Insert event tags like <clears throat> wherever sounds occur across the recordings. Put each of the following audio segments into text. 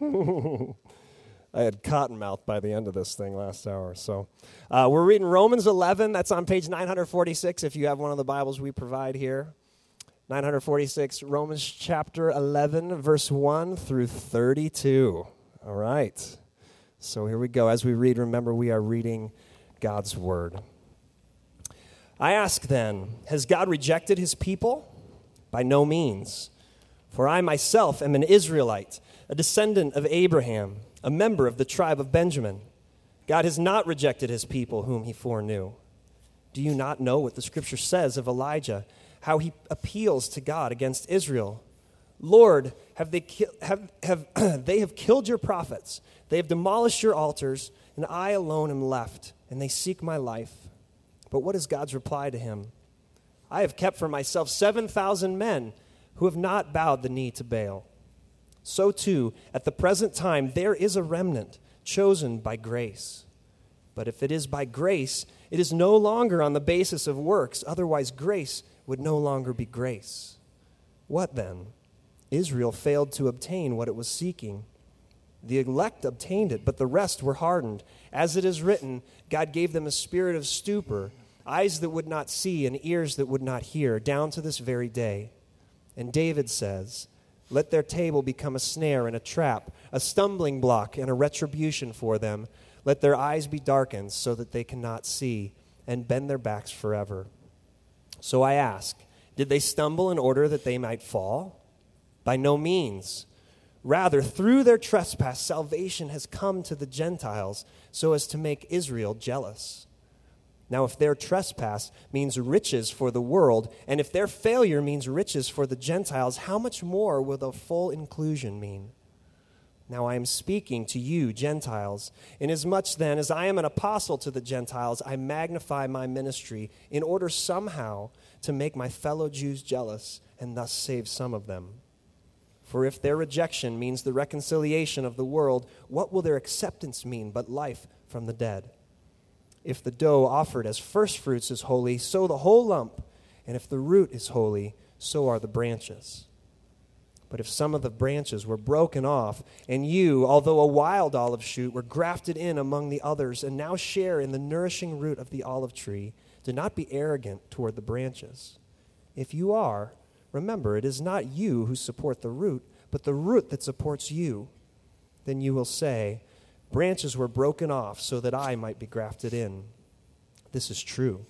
<laughs> I had cotton mouth by the end of this thing last hour. So uh, we're reading Romans 11. That's on page 946 if you have one of the Bibles we provide here. 946, Romans chapter 11, verse 1 through 32. All right. So here we go. As we read, remember we are reading God's word. I ask then, has God rejected his people? By no means. For I myself am an Israelite, a descendant of Abraham, a member of the tribe of Benjamin. God has not rejected his people whom he foreknew. Do you not know what the scripture says of Elijah, how he appeals to God against Israel? Lord, have they, ki- have, have <clears throat> they have killed your prophets, they have demolished your altars, and I alone am left, and they seek my life. But what is God's reply to him? I have kept for myself 7,000 men who have not bowed the knee to Baal. So too, at the present time, there is a remnant chosen by grace. But if it is by grace, it is no longer on the basis of works, otherwise, grace would no longer be grace. What then? Israel failed to obtain what it was seeking. The elect obtained it, but the rest were hardened. As it is written, God gave them a spirit of stupor, eyes that would not see, and ears that would not hear, down to this very day. And David says, Let their table become a snare and a trap, a stumbling block and a retribution for them. Let their eyes be darkened so that they cannot see, and bend their backs forever. So I ask, Did they stumble in order that they might fall? By no means. Rather, through their trespass, salvation has come to the Gentiles so as to make Israel jealous. Now, if their trespass means riches for the world, and if their failure means riches for the Gentiles, how much more will the full inclusion mean? Now I am speaking to you, Gentiles. Inasmuch then as I am an apostle to the Gentiles, I magnify my ministry in order somehow to make my fellow Jews jealous and thus save some of them. For if their rejection means the reconciliation of the world, what will their acceptance mean but life from the dead? If the dough offered as firstfruits is holy, so the whole lump, and if the root is holy, so are the branches. But if some of the branches were broken off, and you, although a wild olive shoot, were grafted in among the others, and now share in the nourishing root of the olive tree, do not be arrogant toward the branches. If you are, Remember, it is not you who support the root, but the root that supports you. Then you will say, Branches were broken off so that I might be grafted in. This is true.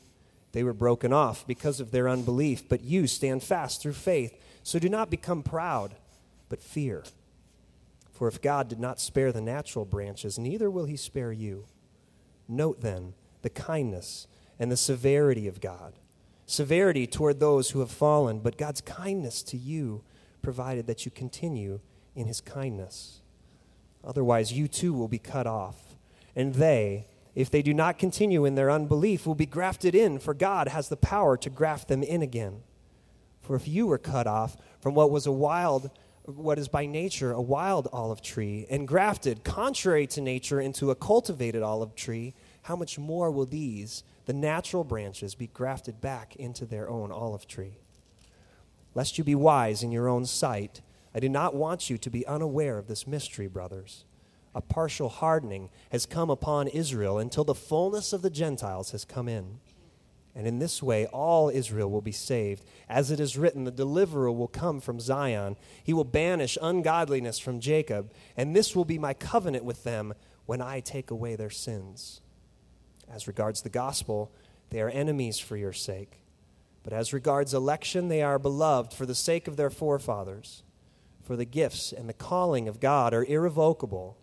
They were broken off because of their unbelief, but you stand fast through faith. So do not become proud, but fear. For if God did not spare the natural branches, neither will he spare you. Note then the kindness and the severity of God severity toward those who have fallen, but God's kindness to you, provided that you continue in his kindness. Otherwise, you too will be cut off. And they, if they do not continue in their unbelief, will be grafted in, for God has the power to graft them in again. For if you were cut off from what was a wild, what is by nature a wild olive tree, and grafted, contrary to nature, into a cultivated olive tree, how much more will these? the natural branches be grafted back into their own olive tree. Lest you be wise in your own sight, I do not want you to be unaware of this mystery, brothers. A partial hardening has come upon Israel until the fullness of the Gentiles has come in. And in this way, all Israel will be saved. As it is written, the deliverer will come from Zion. He will banish ungodliness from Jacob, and this will be my covenant with them when I take away their sins. As regards the gospel, they are enemies for your sake. But as regards election, they are beloved for the sake of their forefathers. For the gifts and the calling of God are irrevocable.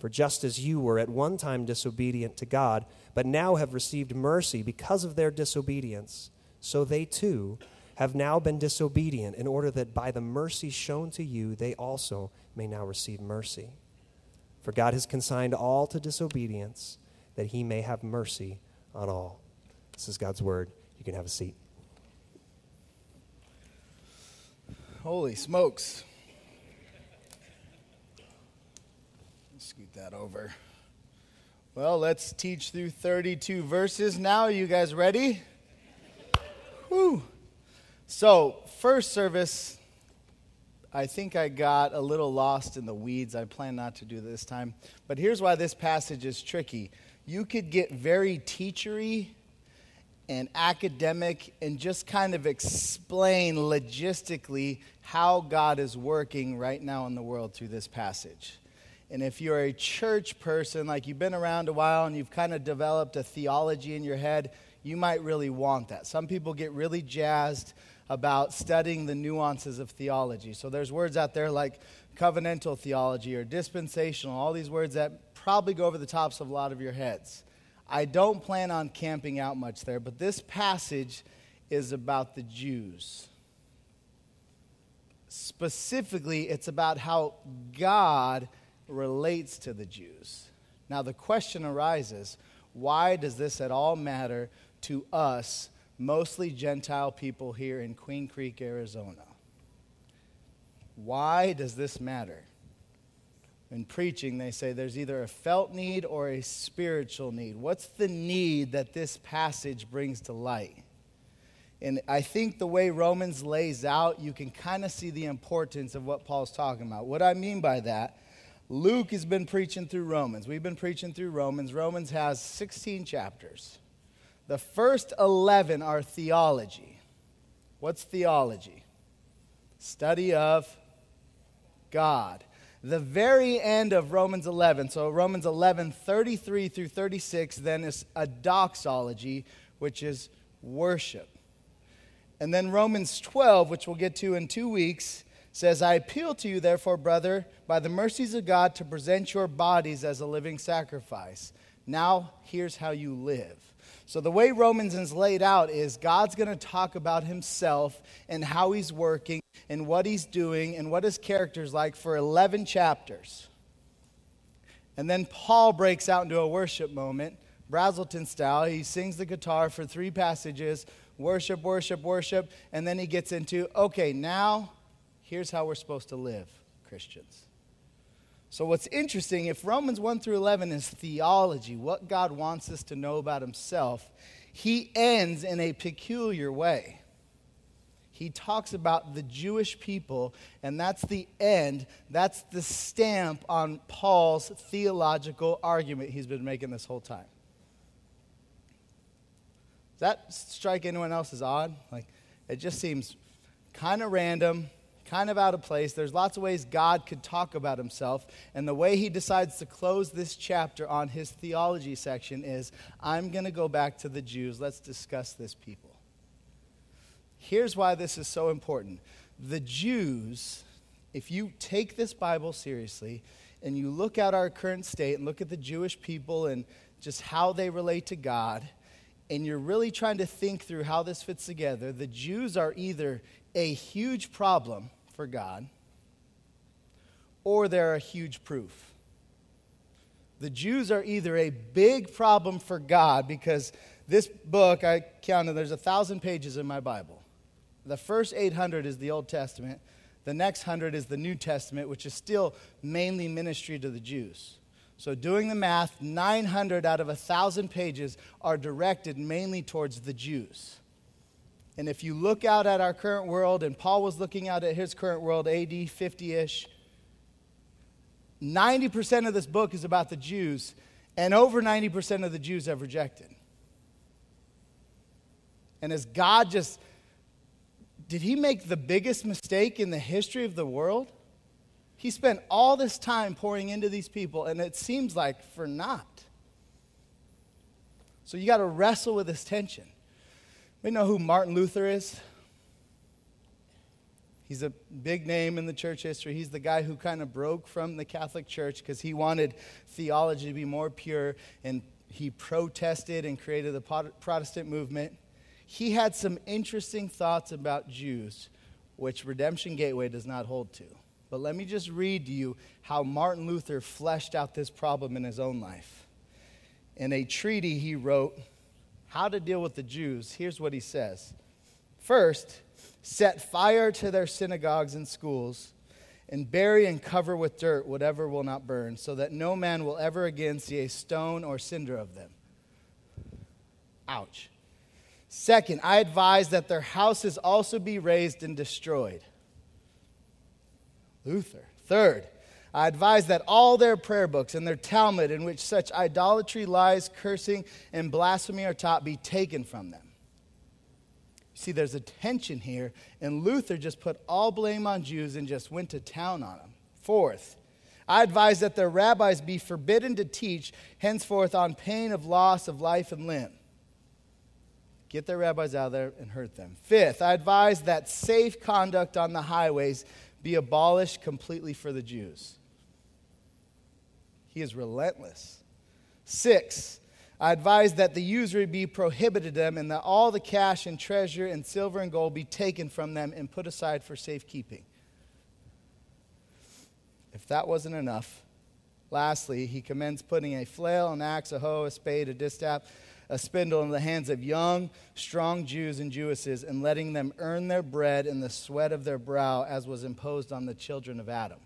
For just as you were at one time disobedient to God, but now have received mercy because of their disobedience, so they too have now been disobedient, in order that by the mercy shown to you, they also may now receive mercy. For God has consigned all to disobedience that he may have mercy on all. This is God's word. You can have a seat. Holy smokes. Scoot that over. Well, let's teach through 32 verses now. You guys ready? Whew. So, first service, I think I got a little lost in the weeds. I plan not to do this time. But here's why this passage is tricky. You could get very teachery and academic and just kind of explain logistically how God is working right now in the world through this passage. And if you're a church person, like you've been around a while and you've kind of developed a theology in your head, you might really want that. Some people get really jazzed about studying the nuances of theology. So there's words out there like covenantal theology or dispensational, all these words that probably go over the tops of a lot of your heads. I don't plan on camping out much there, but this passage is about the Jews. Specifically, it's about how God relates to the Jews. Now, the question arises why does this at all matter to us, mostly Gentile people here in Queen Creek, Arizona? Why does this matter? In preaching, they say there's either a felt need or a spiritual need. What's the need that this passage brings to light? And I think the way Romans lays out, you can kind of see the importance of what Paul's talking about. What I mean by that Luke has been preaching through Romans. We've been preaching through Romans. Romans has 16 chapters. The first 11 are theology. What's theology? Study of God. The very end of Romans 11, so Romans 11, 33 through 36, then is a doxology, which is worship. And then Romans 12, which we'll get to in two weeks, says, I appeal to you, therefore, brother, by the mercies of God, to present your bodies as a living sacrifice. Now, here's how you live. So, the way Romans is laid out is God's going to talk about himself and how he's working and what he's doing and what his character's like for 11 chapters. And then Paul breaks out into a worship moment, Brazelton style. He sings the guitar for three passages worship, worship, worship. And then he gets into, okay, now here's how we're supposed to live, Christians. So, what's interesting, if Romans 1 through 11 is theology, what God wants us to know about Himself, He ends in a peculiar way. He talks about the Jewish people, and that's the end. That's the stamp on Paul's theological argument he's been making this whole time. Does that strike anyone else as odd? Like, it just seems kind of random kind of out of place. There's lots of ways God could talk about himself. And the way he decides to close this chapter on his theology section is I'm going to go back to the Jews. Let's discuss this people. Here's why this is so important. The Jews, if you take this Bible seriously and you look at our current state and look at the Jewish people and just how they relate to God, and you're really trying to think through how this fits together, the Jews are either a huge problem for God or they're a huge proof. The Jews are either a big problem for God because this book, I counted, there's a thousand pages in my Bible. The first 800 is the Old Testament. The next 100 is the New Testament, which is still mainly ministry to the Jews. So, doing the math, 900 out of 1,000 pages are directed mainly towards the Jews. And if you look out at our current world, and Paul was looking out at his current world, AD 50 ish, 90% of this book is about the Jews, and over 90% of the Jews have rejected. And as God just, did he make the biggest mistake in the history of the world? He spent all this time pouring into these people, and it seems like for naught. So you got to wrestle with this tension. We know who Martin Luther is. He's a big name in the church history. He's the guy who kind of broke from the Catholic Church because he wanted theology to be more pure and he protested and created the Protestant movement. He had some interesting thoughts about Jews, which Redemption Gateway does not hold to. But let me just read to you how Martin Luther fleshed out this problem in his own life. In a treaty he wrote, how to deal with the Jews, here's what he says First, set fire to their synagogues and schools, and bury and cover with dirt whatever will not burn, so that no man will ever again see a stone or cinder of them. Ouch. Second, I advise that their houses also be razed and destroyed. Luther. Third, I advise that all their prayer books and their Talmud, in which such idolatry, lies, cursing, and blasphemy are taught, be taken from them. See, there's a tension here, and Luther just put all blame on Jews and just went to town on them. Fourth, I advise that their rabbis be forbidden to teach henceforth on pain of loss of life and limb. Get their rabbis out there and hurt them. Fifth, I advise that safe conduct on the highways be abolished completely for the Jews. He is relentless. Six, I advise that the usury be prohibited them and that all the cash and treasure and silver and gold be taken from them and put aside for safekeeping. If that wasn't enough, lastly, he commends putting a flail, an axe, a hoe, a spade, a distaff, a spindle in the hands of young, strong Jews and Jewesses and letting them earn their bread in the sweat of their brow, as was imposed on the children of Adam.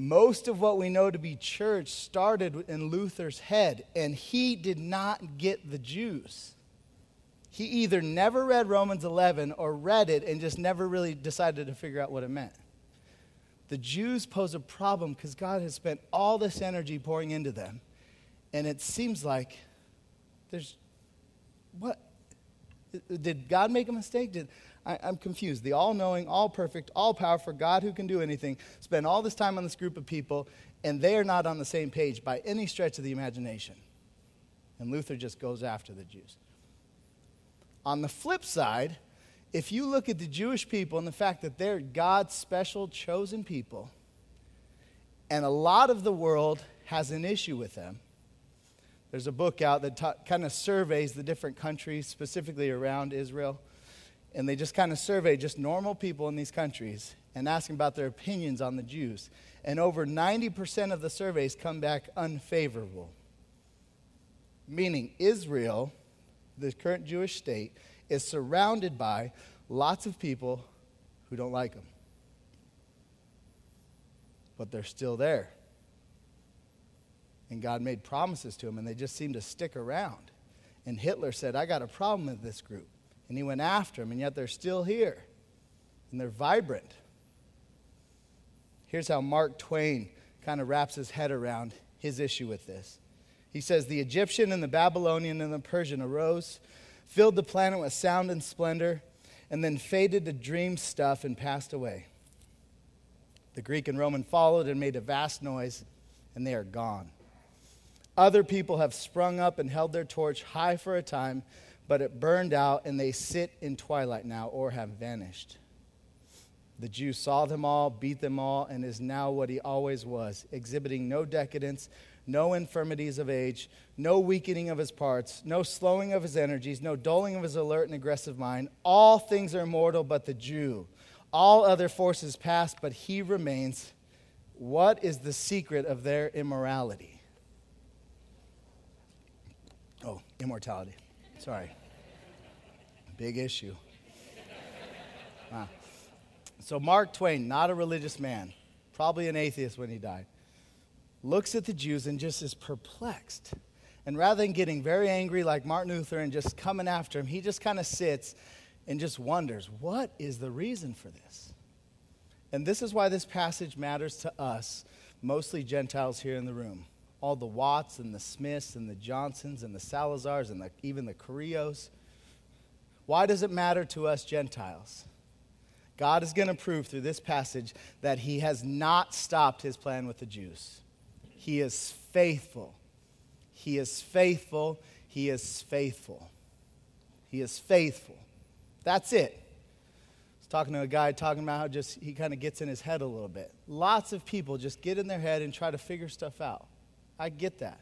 Most of what we know to be church started in Luther's head, and he did not get the Jews. He either never read Romans 11 or read it and just never really decided to figure out what it meant. The Jews pose a problem because God has spent all this energy pouring into them, and it seems like there's what? Did God make a mistake? Did, I, am confused. The all knowing, all perfect, all powerful God who can do anything spend all this time on this group of people, and they are not on the same page by any stretch of the imagination. And Luther just goes after the Jews. On the flip side, if you look at the Jewish people and the fact that they're God's special chosen people, and a lot of the world has an issue with them, there's a book out that ta- kind of surveys the different countries, specifically around Israel and they just kind of survey just normal people in these countries and ask them about their opinions on the Jews. And over 90% of the surveys come back unfavorable. Meaning, Israel, the current Jewish state, is surrounded by lots of people who don't like them. But they're still there. And God made promises to them, and they just seem to stick around. And Hitler said, I got a problem with this group and he went after them, and yet they're still here and they're vibrant. Here's how Mark Twain kind of wraps his head around his issue with this. He says, The Egyptian and the Babylonian and the Persian arose, filled the planet with sound and splendor, and then faded to dream stuff and passed away. The Greek and Roman followed and made a vast noise, and they are gone. Other people have sprung up and held their torch high for a time but it burned out, and they sit in twilight now or have vanished. The Jew saw them all, beat them all, and is now what he always was, exhibiting no decadence, no infirmities of age, no weakening of his parts, no slowing of his energies, no dulling of his alert and aggressive mind. All things are mortal but the Jew. All other forces pass, but he remains. What is the secret of their immorality? Oh, immortality. Sorry. Big issue. <laughs> Wow. So, Mark Twain, not a religious man, probably an atheist when he died, looks at the Jews and just is perplexed. And rather than getting very angry like Martin Luther and just coming after him, he just kind of sits and just wonders, what is the reason for this? And this is why this passage matters to us, mostly Gentiles here in the room. All the Watts and the Smiths and the Johnsons and the Salazars and the, even the Carrillos why does it matter to us Gentiles? God is going to prove through this passage that he has not stopped his plan with the Jews. He is faithful. He is faithful. He is faithful. He is faithful. That's it. I was talking to a guy talking about how just he kind of gets in his head a little bit. Lots of people just get in their head and try to figure stuff out. I get that.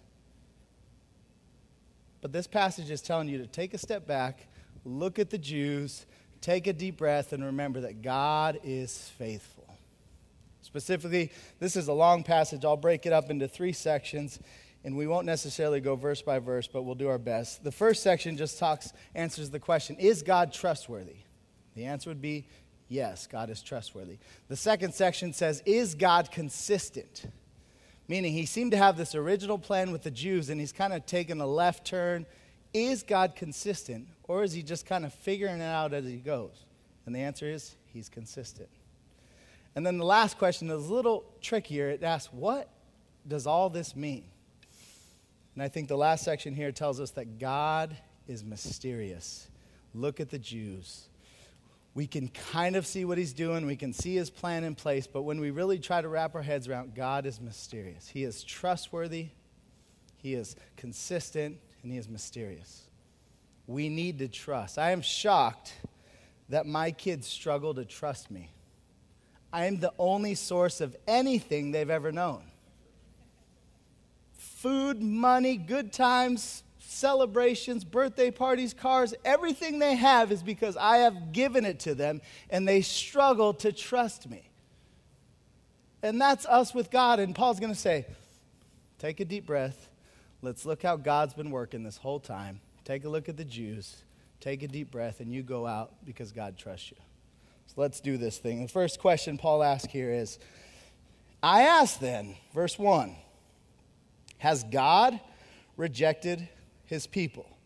But this passage is telling you to take a step back look at the Jews, take a deep breath, and remember that God is faithful. Specifically, this is a long passage. I'll break it up into three sections, and we won't necessarily go verse by verse, but we'll do our best. The first section just talks, answers the question Is God trustworthy? The answer would be yes, God is trustworthy. The second section says, Is God consistent? Meaning, he seemed to have this original plan with the Jews, and he's kind of taken a left turn. Is God consistent? Or is he just kind of figuring it out as he goes? And the answer is He's consistent. And then the last question is a little trickier. It asks, What does all this mean? And I think the last section here tells us that God is mysterious. Look at the Jews. We can kind of see what he's doing, we can see his plan in place, but when we really try to wrap our heads around, God is mysterious. He is trustworthy, he is consistent, and he is mysterious. We need to trust. I am shocked that my kids struggle to trust me. I am the only source of anything they've ever known food, money, good times, celebrations, birthday parties, cars, everything they have is because I have given it to them and they struggle to trust me. And that's us with God. And Paul's going to say, take a deep breath. Let's look how God's been working this whole time. Take a look at the Jews. Take a deep breath and you go out because God trusts you. So let's do this thing. The first question Paul asks here is I ask then, verse 1, has God rejected his people?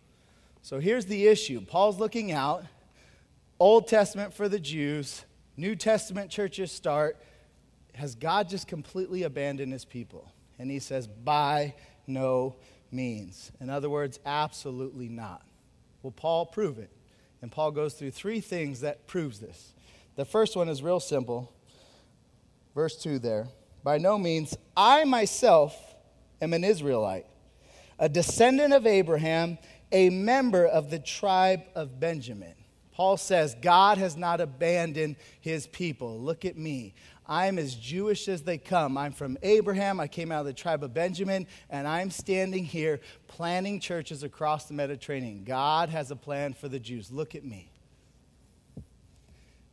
So here's the issue Paul's looking out, Old Testament for the Jews, New Testament churches start. Has God just completely abandoned his people? And he says, by no means. In other words, absolutely not. Will Paul prove it? And Paul goes through three things that proves this. The first one is real simple. Verse 2 there. By no means, I myself am an Israelite, a descendant of Abraham, a member of the tribe of Benjamin. Paul says, God has not abandoned his people. Look at me. I'm as Jewish as they come. I'm from Abraham. I came out of the tribe of Benjamin, and I'm standing here planting churches across the Mediterranean. God has a plan for the Jews. Look at me.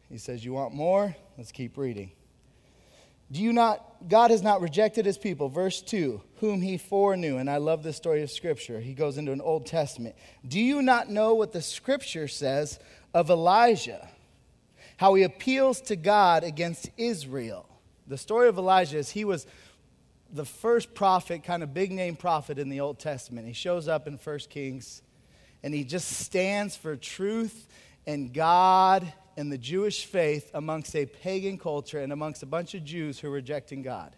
He says, You want more? Let's keep reading. Do you not, God has not rejected his people. Verse 2, whom he foreknew. And I love this story of Scripture. He goes into an Old Testament. Do you not know what the Scripture says of Elijah? How he appeals to God against Israel. The story of Elijah is he was the first prophet, kind of big name prophet in the Old Testament. He shows up in 1 Kings and he just stands for truth and God and the Jewish faith amongst a pagan culture and amongst a bunch of Jews who are rejecting God.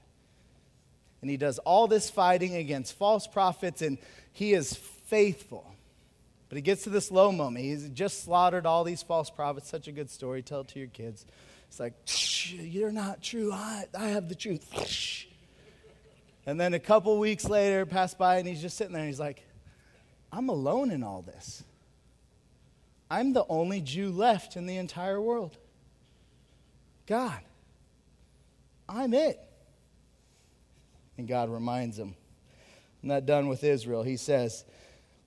And he does all this fighting against false prophets, and he is faithful. But he gets to this low moment. He's just slaughtered all these false prophets. Such a good story. Tell it to your kids. It's like, you're not true. I, I have the truth. <laughs> And then a couple weeks later, pass by, and he's just sitting there, and he's like, I'm alone in all this. I'm the only Jew left in the entire world. God, I'm it. And God reminds him. I'm not done with Israel. He says,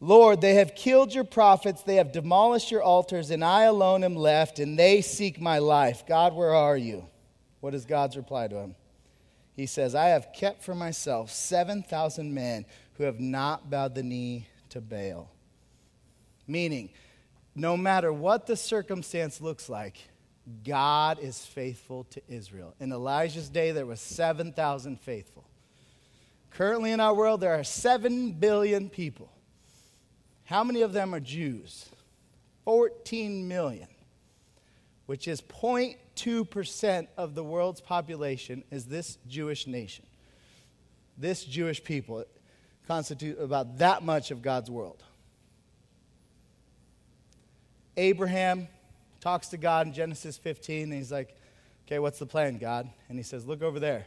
Lord, they have killed your prophets, they have demolished your altars, and I alone am left, and they seek my life. God, where are you? What is God's reply to him? He says, I have kept for myself 7,000 men who have not bowed the knee to Baal. Meaning, no matter what the circumstance looks like, God is faithful to Israel. In Elijah's day, there was 7,000 faithful. Currently in our world, there are 7 billion people. How many of them are Jews? 14 million, which is 0.2% of the world's population is this Jewish nation. This Jewish people constitute about that much of God's world. Abraham talks to God in Genesis 15, and he's like, Okay, what's the plan, God? And he says, Look over there.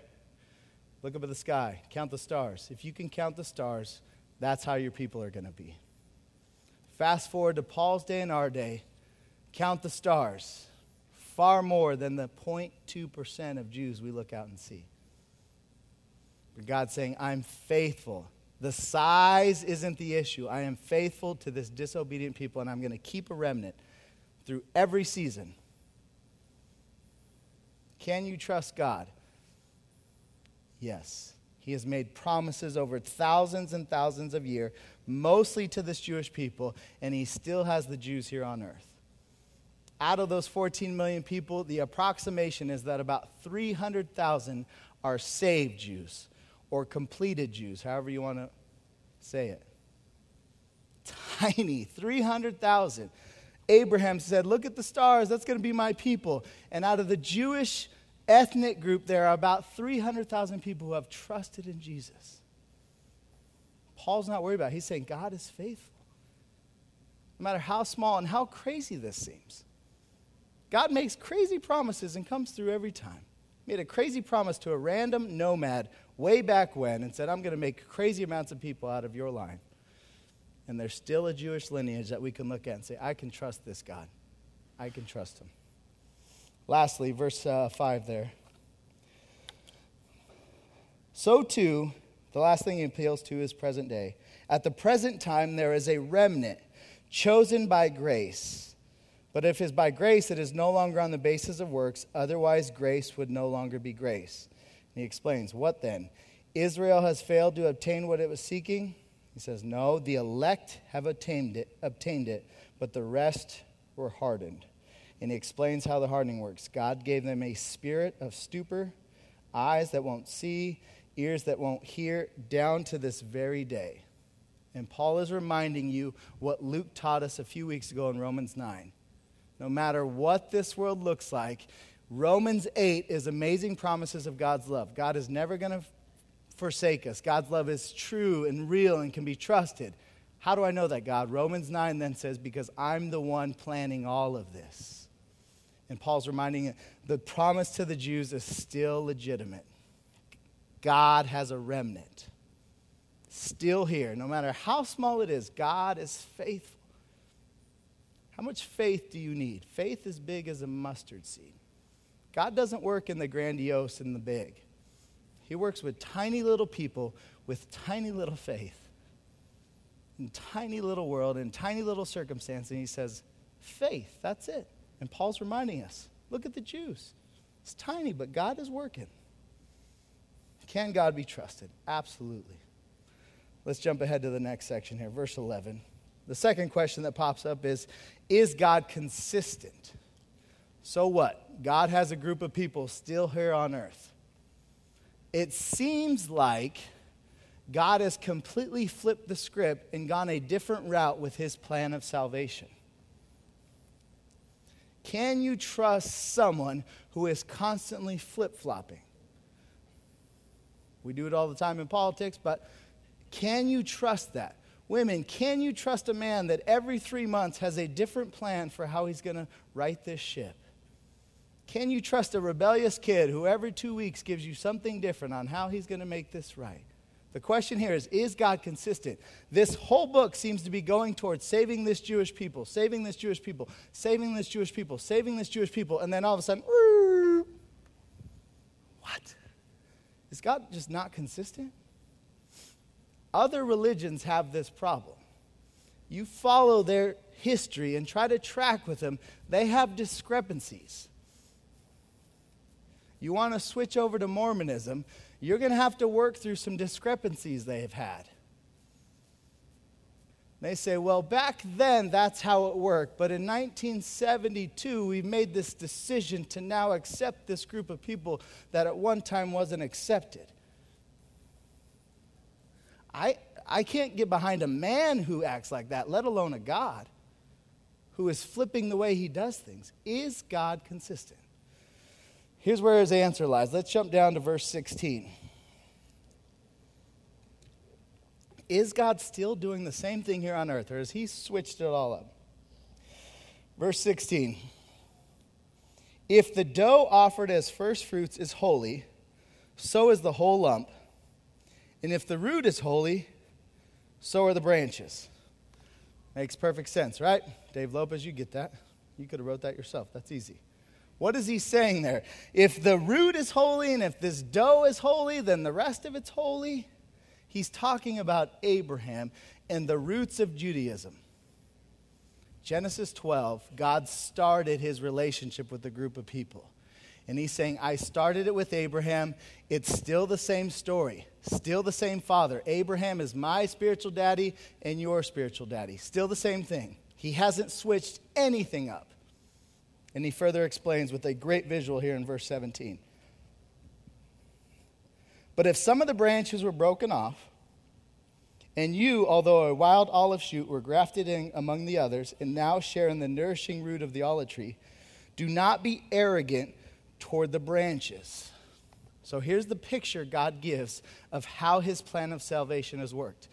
Look up at the sky. Count the stars. If you can count the stars, that's how your people are going to be. Fast forward to Paul's day and our day. Count the stars. Far more than the 0.2% of Jews we look out and see. But God's saying, I'm faithful the size isn't the issue. I am faithful to this disobedient people, and I'm going to keep a remnant through every season. Can you trust God? Yes. He has made promises over thousands and thousands of years, mostly to this Jewish people, and he still has the Jews here on earth. Out of those 14 million people, the approximation is that about 300,000 are saved Jews or completed Jews, however you want to say it. Tiny, 300,000. Abraham said, Look at the stars, that's going to be my people. And out of the Jewish ethnic group, there are about 300,000 people who have trusted in Jesus. Paul's not worried about it. He's saying God is faithful. No matter how small and how crazy this seems. God makes crazy promises and comes through every time. He made a crazy promise to a random nomad way back when and said, I'm going to make crazy amounts of people out of your line. And there's still a Jewish lineage that we can look at and say, I can trust this God. I can trust him. Lastly, verse uh, 5 there. So too, the last thing he appeals to is present day. At the present time, there is a remnant chosen by grace. But if it's by grace, it is no longer on the basis of works, otherwise, grace would no longer be grace. And he explains, What then? Israel has failed to obtain what it was seeking? He says, No, the elect have obtained it, obtained it, but the rest were hardened. And he explains how the hardening works. God gave them a spirit of stupor, eyes that won't see, ears that won't hear, down to this very day. And Paul is reminding you what Luke taught us a few weeks ago in Romans 9. No matter what this world looks like, Romans 8 is amazing promises of God's love. God is never going to forsake us. God's love is true and real and can be trusted. How do I know that, God? Romans 9 then says, Because I'm the one planning all of this. And Paul's reminding the promise to the Jews is still legitimate. God has a remnant still here. No matter how small it is, God is faithful. How much faith do you need? Faith is big as a mustard seed. God doesn't work in the grandiose and the big. He works with tiny little people with tiny little faith. In tiny little world, in tiny little circumstance, and he says, faith, that's it. And Paul's reminding us, look at the Jews. It's tiny, but God is working. Can God be trusted? Absolutely. Let's jump ahead to the next section here, verse 11. The second question that pops up is Is God consistent? So what? God has a group of people still here on earth. It seems like God has completely flipped the script and gone a different route with his plan of salvation. Can you trust someone who is constantly flip flopping? We do it all the time in politics, but can you trust that? Women, can you trust a man that every three months has a different plan for how he's going to right this ship? Can you trust a rebellious kid who every two weeks gives you something different on how he's going to make this right? The question here is Is God consistent? This whole book seems to be going towards saving this Jewish people, saving this Jewish people, saving this Jewish people, saving this Jewish people, and then all of a sudden, what? Is God just not consistent? Other religions have this problem. You follow their history and try to track with them, they have discrepancies. You want to switch over to Mormonism, you're going to have to work through some discrepancies they've had. They say, well, back then that's how it worked, but in 1972 we made this decision to now accept this group of people that at one time wasn't accepted. I, I can't get behind a man who acts like that, let alone a God who is flipping the way he does things. Is God consistent? Here's where his answer lies. Let's jump down to verse 16. Is God still doing the same thing here on earth, or has he switched it all up? Verse 16. If the dough offered as first fruits is holy, so is the whole lump. And if the root is holy, so are the branches. Makes perfect sense, right? Dave Lopez, you get that. You could have wrote that yourself. That's easy. What is he saying there? If the root is holy and if this dough is holy, then the rest of it's holy. He's talking about Abraham and the roots of Judaism. Genesis 12, God started his relationship with a group of people. And he's saying, I started it with Abraham. It's still the same story, still the same father. Abraham is my spiritual daddy and your spiritual daddy. Still the same thing. He hasn't switched anything up. And he further explains with a great visual here in verse 17. But if some of the branches were broken off, And you, although a wild olive shoot, were grafted in among the others, and now share in the nourishing root of the olive tree. Do not be arrogant toward the branches. So here's the picture God gives of how his plan of salvation has worked.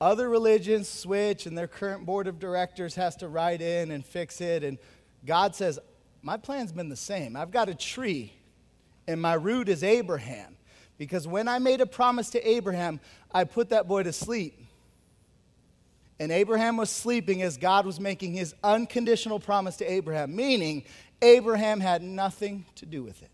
Other religions switch, and their current board of directors has to write in and fix it. And God says, My plan's been the same. I've got a tree, and my root is Abraham. Because when I made a promise to Abraham, I put that boy to sleep. And Abraham was sleeping as God was making his unconditional promise to Abraham, meaning Abraham had nothing to do with it.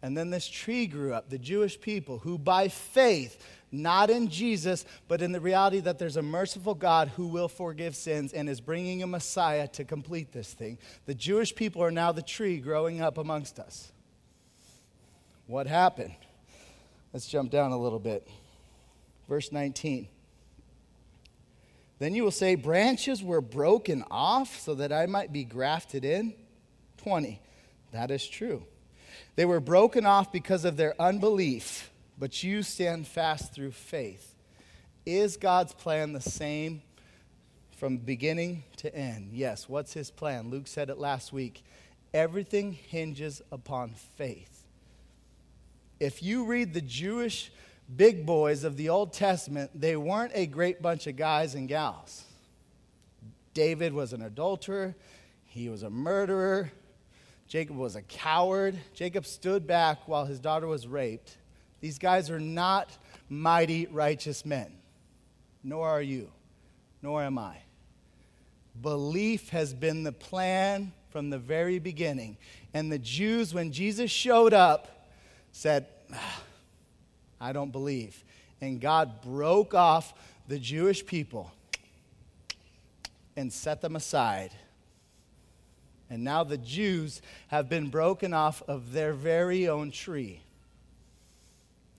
And then this tree grew up, the Jewish people who, by faith, not in Jesus, but in the reality that there's a merciful God who will forgive sins and is bringing a Messiah to complete this thing. The Jewish people are now the tree growing up amongst us. What happened? Let's jump down a little bit. Verse 19. Then you will say, Branches were broken off so that I might be grafted in. 20. That is true. They were broken off because of their unbelief, but you stand fast through faith. Is God's plan the same from beginning to end? Yes. What's his plan? Luke said it last week. Everything hinges upon faith. If you read the Jewish big boys of the Old Testament, they weren't a great bunch of guys and gals. David was an adulterer, he was a murderer, Jacob was a coward. Jacob stood back while his daughter was raped. These guys are not mighty, righteous men, nor are you, nor am I. Belief has been the plan from the very beginning. And the Jews, when Jesus showed up, said, ah, I don't believe. And God broke off the Jewish people and set them aside. And now the Jews have been broken off of their very own tree.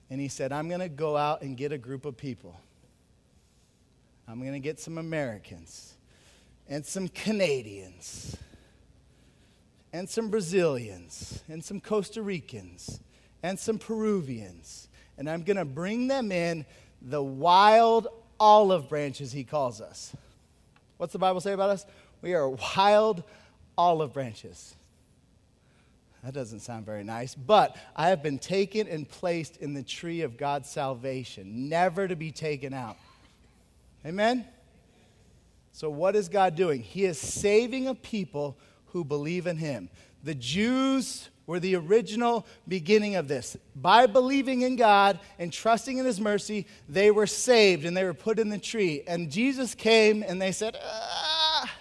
And he said, I'm going to go out and get a group of people. I'm going to get some Americans and some Canadians and some Brazilians and some Costa Ricans and some Peruvians and I'm going to bring them in the wild olive branches, he calls us. What's the Bible say about us? We are wild olive branches. That doesn't sound very nice, but I have been taken and placed in the tree of God's salvation, never to be taken out. Amen? So, what is God doing? He is saving a people who believe in Him. The Jews were the original beginning of this. By believing in God and trusting in His mercy, they were saved and they were put in the tree. And Jesus came and they said, ah.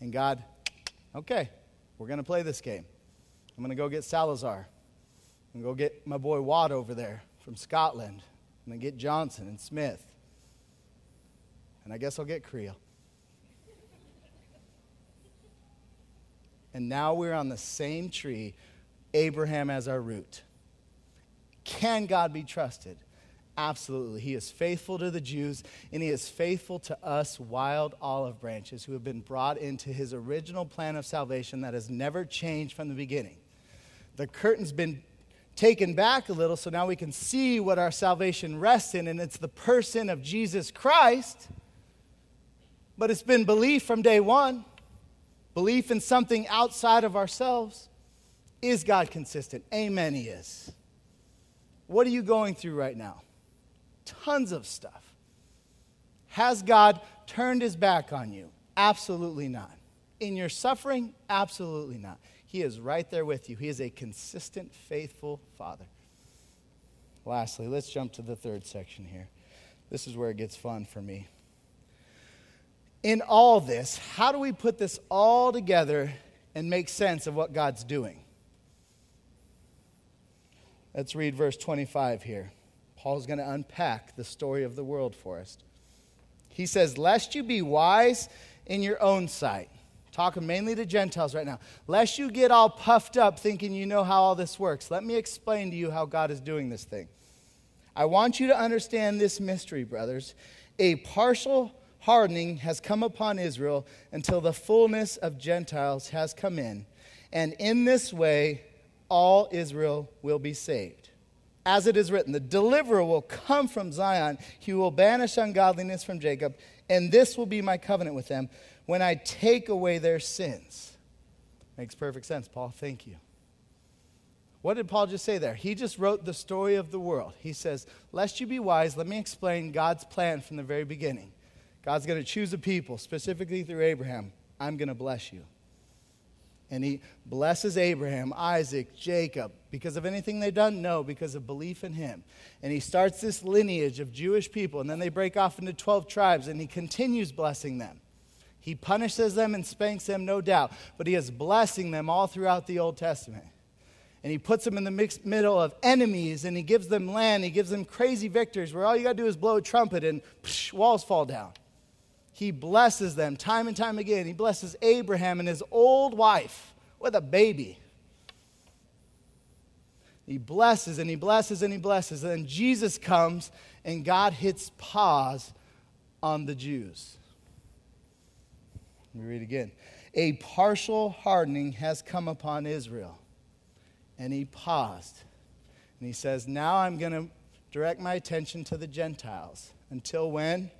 And God, okay, we're going to play this game. I'm going to go get Salazar. I'm going to go get my boy Watt over there from Scotland. I'm going to get Johnson and Smith. And I guess I'll get Creel. And now we're on the same tree, Abraham as our root. Can God be trusted? Absolutely. He is faithful to the Jews, and he is faithful to us, wild olive branches, who have been brought into his original plan of salvation that has never changed from the beginning. The curtain's been taken back a little, so now we can see what our salvation rests in, and it's the person of Jesus Christ. But it's been belief from day one. Belief in something outside of ourselves. Is God consistent? Amen, He is. What are you going through right now? Tons of stuff. Has God turned His back on you? Absolutely not. In your suffering? Absolutely not. He is right there with you. He is a consistent, faithful Father. Lastly, let's jump to the third section here. This is where it gets fun for me in all this, how do we put this all together and make sense of what God's doing? Let's read verse 25 here. Paul's going to unpack the story of the world for us. He says, Lest you be wise in your own sight. Talking mainly to Gentiles right now. Lest you get all puffed up thinking you know how all this works. Let me explain to you how God is doing this thing. I want you to understand this mystery, brothers. A partial hardening has come upon Israel until the fullness of Gentiles has come in. And in this way, all Israel will be saved. as it is written, the deliverer will come from Zion. He will banish ungodliness from Jacob, and this will be my covenant with them when I take away their sins. Makes perfect sense, Paul. Thank you. What did Paul just say there? He just wrote the story of the world. He says, Lest you be wise, let me explain God's plan from the very beginning. God's going to choose a people, specifically through Abraham. I'm going to bless you. And he blesses Abraham, Isaac, Jacob. Because of anything they've done? No, because of belief in him. And he starts this lineage of Jewish people, and then they break off into 12 tribes, and he continues blessing them. He punishes them and spanks them, no doubt, but he is blessing them all throughout the Old Testament. And he puts them in the mixed middle of enemies, and he gives them land. He gives them crazy victories where all you got to do is blow a trumpet and psh, walls fall down. He blesses them time and time again. He blesses Abraham and his old wife with a baby. He blesses and he blesses and he blesses. And then Jesus comes and God hits pause on the Jews. Let me read again. A partial hardening has come upon Israel. And he paused. And he says, Now I'm going to direct my attention to the Gentiles. Until when?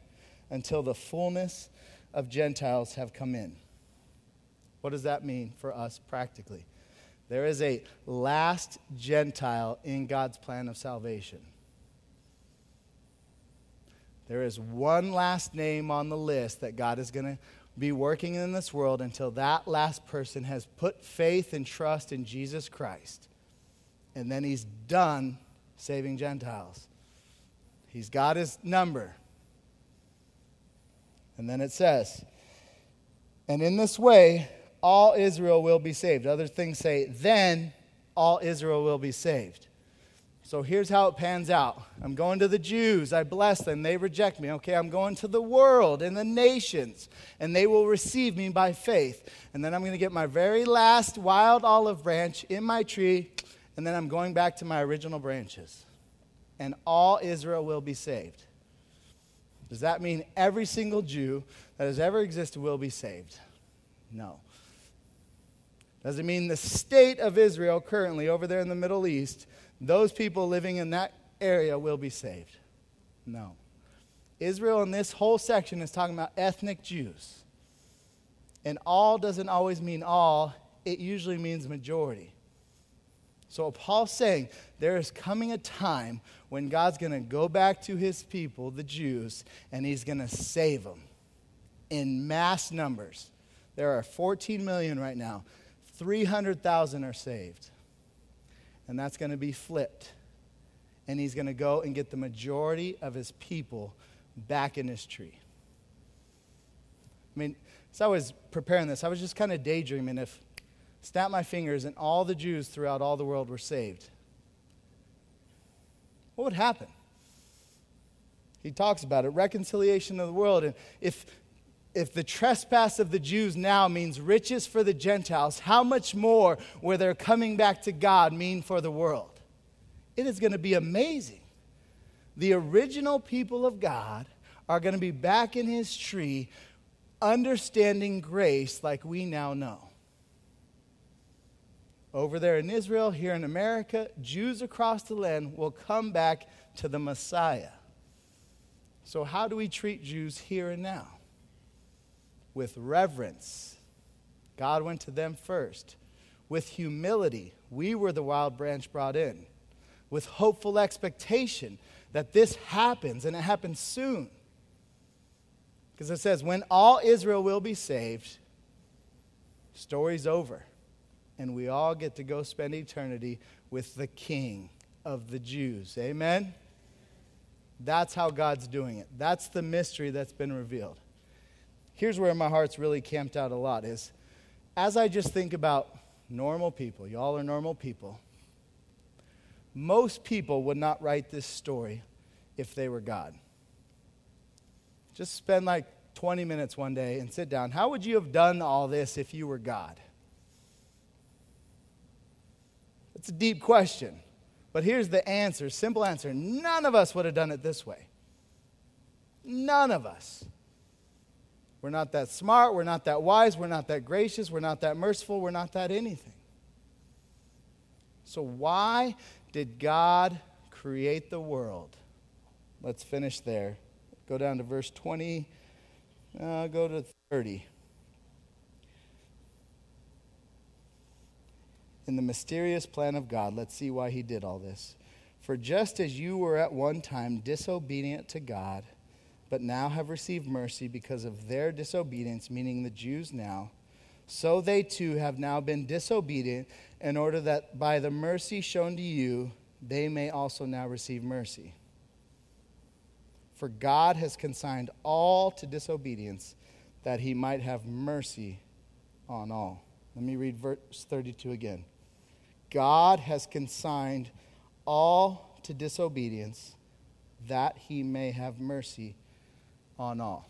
Until the fullness of Gentiles have come in. What does that mean for us practically? There is a last Gentile in God's plan of salvation. There is one last name on the list that God is going to be working in this world until that last person has put faith and trust in Jesus Christ. And then he's done saving Gentiles. He's got his number. And then it says, and in this way, all Israel will be saved. Other things say, then all Israel will be saved. So here's how it pans out. I'm going to the Jews. I bless them. They reject me. Okay, I'm going to the world and the nations, and they will receive me by faith. And then I'm going to get my very last wild olive branch in my tree, and then I'm going back to my original branches. And all Israel will be saved. Does that mean every single Jew that has ever existed will be saved? No. Does it mean the state of Israel currently over there in the Middle East those people living in that area will be saved. No. Israel in this whole section is talking about ethnic Jews. And all doesn't always mean all, it usually means majority. So Paul's saying there is coming a time when God's going to go back to his people, the Jews, and he's going to save them in mass numbers. There are 14 million right now. 300,000 are saved and that's going to be flipped. And he's going to go and get the majority of his people back in his tree. I mean, as I was preparing this, I was just kind of daydreaming if snap my fingers and all the Jews throughout all the world were saved. What would happen? He talks about it reconciliation of the world. And if if the trespass of the Jews now means riches for the Gentiles, how much more where they're coming back to God mean for the world? It is going to be amazing. The original people of God are going to be back in his tree, understanding grace like we now know. Over there in Israel, here in America, Jews across the land will come back to the Messiah. So, how do we treat Jews here and now? with reverence. God went to them first. With humility, we were the wild branch brought in. With hopeful expectation that this happens and it happens soon. Because it says, when all Israel will be saved, story's over. And we all get to go spend eternity with the King of the Jews. Amen? That's how God's doing it. That's the mystery that's been revealed here's where my heart's really camped out a lot is as I just think about normal people, y'all are normal people. Most people would not write this story if they were God. Just spend like 20 minutes one day and sit down. How would you have done all this if you were God? It's a deep question. But here's the answer simple answer. None of us would have done it this way. None of us. We're not that smart. We're not that wise. We're not that gracious. We're not that merciful. We're not that anything. So, why did God create the world. Let's finish there. Go down to verse 20, uh, go to 30. In the mysterious plan of God, let's see why he did all this. For just as you were at one time disobedient to God, but now have received mercy because of their disobedience, meaning the Jews now, so they too have now been disobedient, in order that by the mercy shown to you, they may also now receive mercy. For God has consigned all to disobedience, that he might have mercy on all. Let me read verse 32 again. God has consigned all to disobedience, that he may have mercy on all.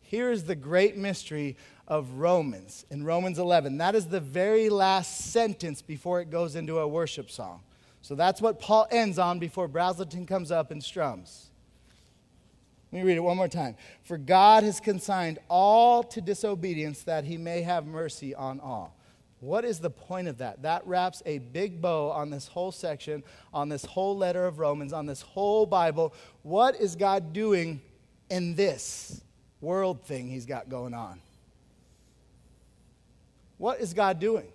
Here is the great mystery of Romans in Romans 11. That is the very last sentence before it goes into a worship song. So that's what Paul ends on before Brazelton comes up and strums. Let me read it one more time. For God has consigned all to disobedience that he may have mercy on all. What is the point of that? That wraps a big bow on this whole section, on this whole letter of Romans, on this whole Bible. What is God doing in this world thing he's got going on? What is God doing?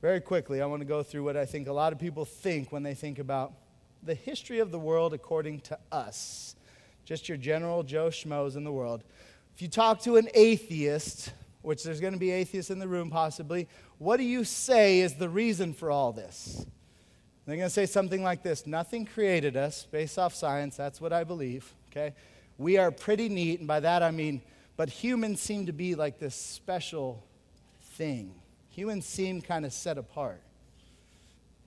Very quickly, I want to go through what I think a lot of people think when they think about the history of the world according to us. Just your general Joe Schmoes in the world. If you talk to an atheist, which there's going to be atheists in the room possibly, what do you say is the reason for all this? They're going to say something like this Nothing created us based off science. That's what I believe. Okay? We are pretty neat, and by that I mean, but humans seem to be like this special thing. Humans seem kind of set apart.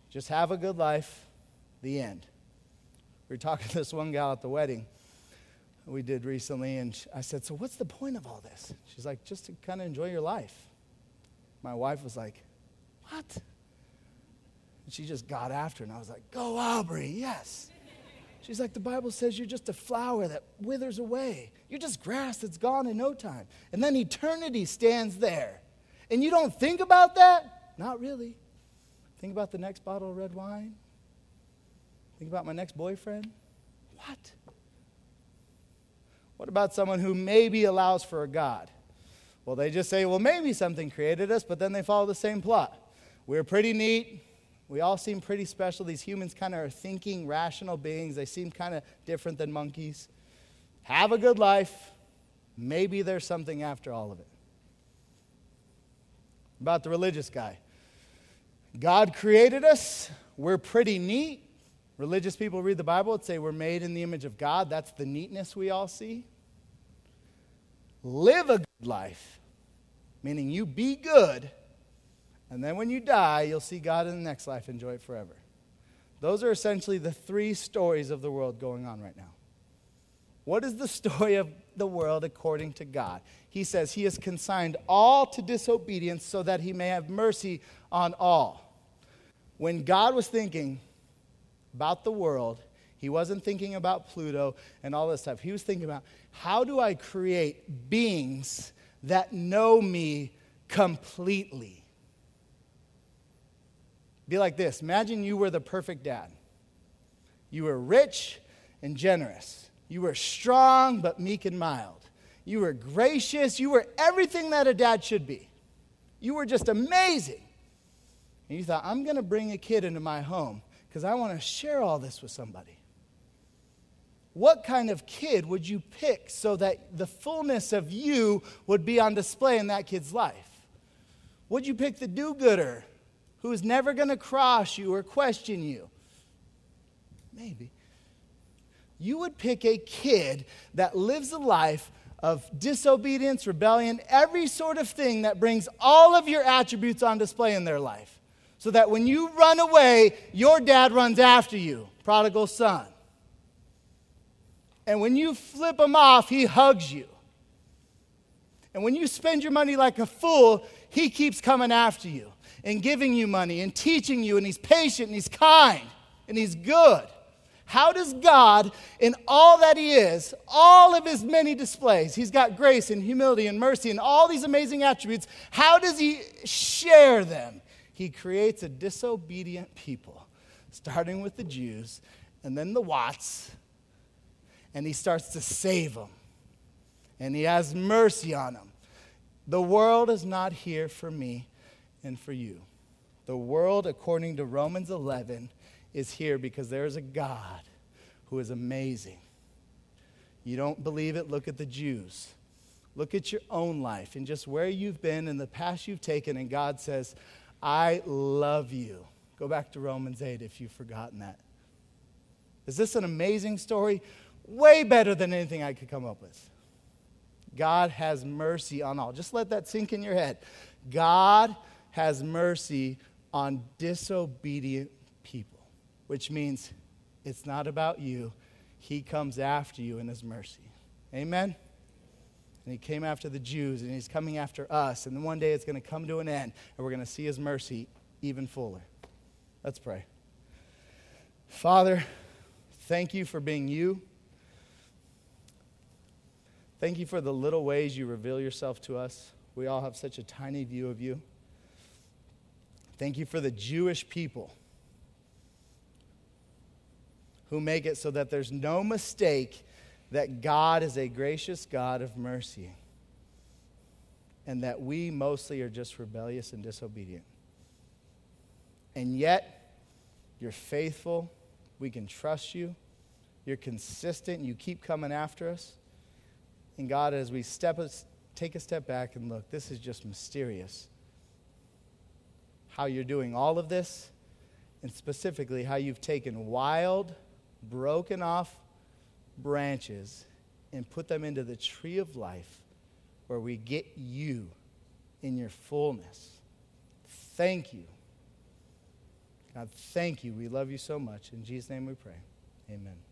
Just have a good life, the end. We were talking to this one gal at the wedding we did recently, and I said, So, what's the point of all this? She's like, Just to kind of enjoy your life. My wife was like, What? And she just got after and I was like, Go, Aubrey, yes. She's like, The Bible says you're just a flower that withers away. You're just grass that's gone in no time. And then eternity stands there. And you don't think about that? Not really. Think about the next bottle of red wine. Think about my next boyfriend. What? What about someone who maybe allows for a God? Well, they just say, well, maybe something created us, but then they follow the same plot. We're pretty neat. We all seem pretty special. These humans kind of are thinking, rational beings. They seem kind of different than monkeys. Have a good life. Maybe there's something after all of it. About the religious guy God created us. We're pretty neat. Religious people read the Bible and say we're made in the image of God. That's the neatness we all see. Live a good life, meaning you be good, and then when you die, you'll see God in the next life, enjoy it forever. Those are essentially the three stories of the world going on right now. What is the <laughs> story of the world according to God? He says he has consigned all to disobedience so that he may have mercy on all. When God was thinking, about the world. He wasn't thinking about Pluto and all this stuff. He was thinking about how do I create beings that know me completely? Be like this Imagine you were the perfect dad. You were rich and generous. You were strong but meek and mild. You were gracious. You were everything that a dad should be. You were just amazing. And you thought, I'm going to bring a kid into my home because I want to share all this with somebody. What kind of kid would you pick so that the fullness of you would be on display in that kid's life? Would you pick the do gooder who is never going to cross you or question you? Maybe. You would pick a kid that lives a life of disobedience, rebellion, every sort of thing that brings all of your attributes on display in their life so that when you run away, your dad runs after you, prodigal son. And when you flip him off, he hugs you. And when you spend your money like a fool, he keeps coming after you and giving you money and teaching you, and he's patient and he's kind and he's good. How does God, in all that He is, all of His many displays, He's got grace and humility and mercy and all these amazing attributes, how does He share them he creates a disobedient people starting with the Jews and then the Watts, and he starts to save them. And he has mercy on them. The world is not here for me and for you. The world, according to Romans 11, is here because there is a God who is amazing. You don't believe it? Look at the Jews. Look at your own life and just where you've been and the path you've taken, and God says, I love you. Go back to Romans 8 if you've forgotten that. Is this an amazing story? Way better than anything I could come up with. God has mercy on all. Just let that sink in your head. God has mercy on disobedient people, which means it's not about you. He comes after you in His mercy. Amen? And He came after the Jews, and He's coming after us. And one day it's going to come to an end, and we're going to see His mercy even fuller. Let's pray. Father, thank you for being you. Thank you for the little ways you reveal yourself to us. We all have such a tiny view of you. Thank you for the Jewish people who make it so that there's no mistake that God is a gracious God of mercy and that we mostly are just rebellious and disobedient. And yet, you're faithful. We can trust you. You're consistent. You keep coming after us. And God, as we step, take a step back and look, this is just mysterious. How you're doing all of this, and specifically how you've taken wild, broken off branches and put them into the tree of life where we get you in your fullness. Thank you. God, thank you. We love you so much. In Jesus' name we pray. Amen.